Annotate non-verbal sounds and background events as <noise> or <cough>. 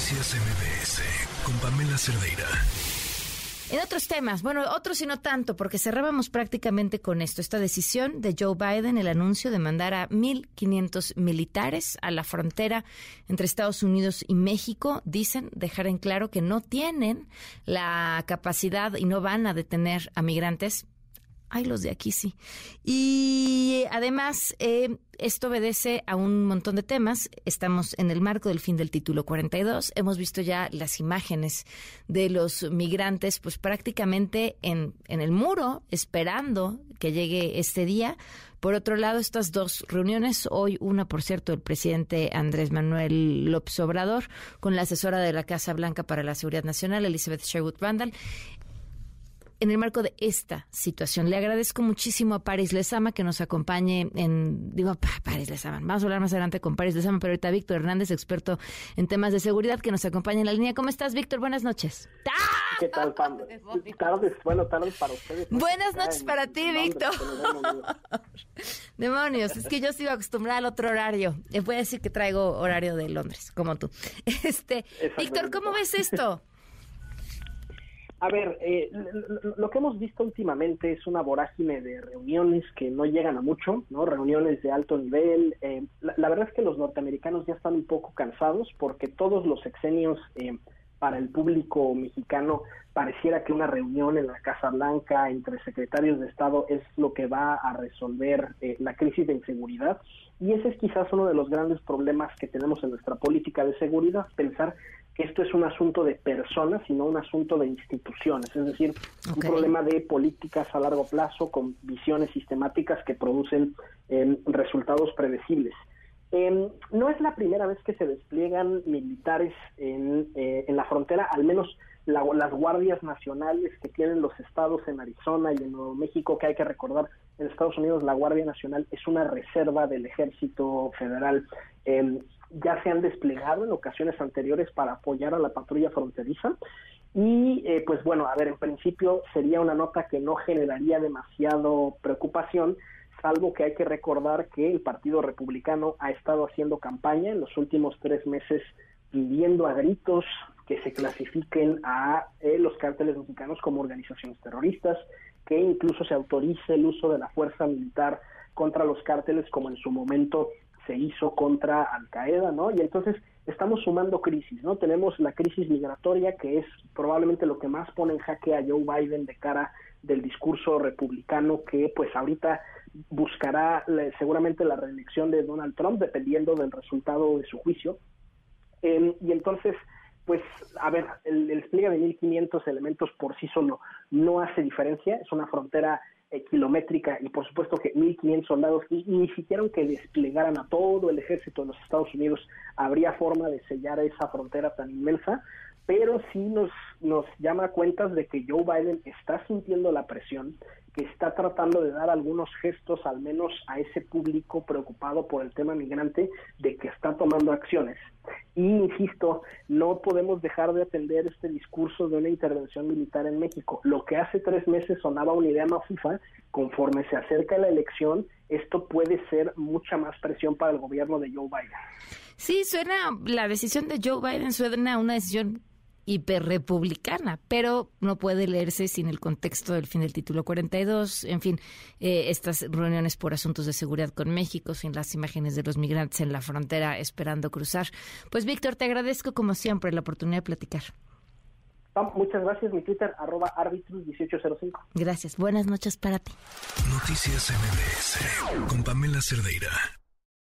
Noticias MBS con Pamela Cerdeira. En otros temas, bueno, otros y no tanto, porque cerrábamos prácticamente con esto, esta decisión de Joe Biden, el anuncio de mandar a 1.500 militares a la frontera entre Estados Unidos y México, dicen dejar en claro que no tienen la capacidad y no van a detener a migrantes Ay, los de aquí sí. Y además, eh, esto obedece a un montón de temas. Estamos en el marco del fin del título 42. Hemos visto ya las imágenes de los migrantes, pues prácticamente en, en el muro, esperando que llegue este día. Por otro lado, estas dos reuniones, hoy una, por cierto, el presidente Andrés Manuel López Obrador con la asesora de la Casa Blanca para la Seguridad Nacional, Elizabeth Sherwood Randall en el marco de esta situación. Le agradezco muchísimo a Paris Lezama que nos acompañe en, digo, Paris Lezama, vamos a hablar más adelante con Paris Lezama, pero ahorita Víctor Hernández, experto en temas de seguridad, que nos acompaña en la línea. ¿Cómo estás, Víctor? Buenas noches. ¿Qué tal, Pam? <laughs> Tardes, bueno, tardes para ustedes. Buenas noches para ti, Víctor. <laughs> Demonios, es que yo sigo acostumbrada al otro horario. Les voy a decir que traigo horario de Londres, como tú. <laughs> Este, Víctor, ¿cómo ves esto? A ver, eh, lo que hemos visto últimamente es una vorágine de reuniones que no llegan a mucho, ¿no? Reuniones de alto nivel. Eh, la, verdad es que los norteamericanos ya están un poco cansados porque todos los sexenios eh, para el público mexicano pareciera que una reunión en la Casa Blanca entre secretarios de Estado es lo que va a resolver la crisis de inseguridad. Y ese es quizás uno de los grandes problemas que tenemos en nuestra política de seguridad, pensar esto es un asunto de personas y no un asunto de instituciones, es decir, un problema de políticas a largo plazo con visiones sistemáticas que producen em, resultados predecibles. Em, no es la primera vez que se despliegan militares en, eh, en la frontera, al menos las guardias nacionales que tienen los estados en Arizona y en Nuevo México, que hay que recordar, en Estados Unidos la Guardia Nacional es una reserva del ejército federal. Eh, ya se han desplegado en ocasiones anteriores para apoyar a la patrulla fronteriza. Y eh, pues bueno, a ver, en principio sería una nota que no generaría demasiado preocupación, salvo que hay que recordar que el Partido Republicano ha estado haciendo campaña en los últimos tres meses pidiendo a gritos que se clasifiquen a eh, los cárteles mexicanos como organizaciones terroristas, que incluso se autorice el uso de la fuerza militar contra los cárteles como en su momento se hizo contra Al Qaeda, ¿no? Y entonces estamos sumando crisis, ¿no? Tenemos la crisis migratoria, que es probablemente lo que más pone en jaque a Joe Biden de cara del discurso republicano que pues ahorita buscará seguramente la reelección de Donald Trump dependiendo del resultado de su juicio. Em, y entonces, pues, a ver, el despliegue de 1.500 elementos por sí solo no hace diferencia, es una frontera eh, kilométrica y por supuesto que 1.500 soldados y, ni siquiera aunque desplegaran a todo el ejército de los Estados Unidos habría forma de sellar esa frontera tan inmensa, pero sí nos, nos llama cuentas de que Joe Biden está sintiendo la presión, que está tratando de dar algunos gestos al menos a ese público preocupado por el tema migrante de que está tomando acciones. Y insisto, no podemos dejar de atender este discurso de una intervención militar en México. Lo que hace tres meses sonaba una idea mafifa, conforme se acerca la elección, esto puede ser mucha más presión para el gobierno de Joe Biden. Sí, suena, la decisión de Joe Biden suena una decisión hiperrepublicana, pero no puede leerse sin el contexto del fin del título 42, en fin, eh, estas reuniones por asuntos de seguridad con México, sin las imágenes de los migrantes en la frontera esperando cruzar. Pues Víctor, te agradezco como siempre la oportunidad de platicar. Muchas gracias, mi Twitter, arroba 1805. Gracias, buenas noches para ti. Noticias MBS con Pamela Cerdeira.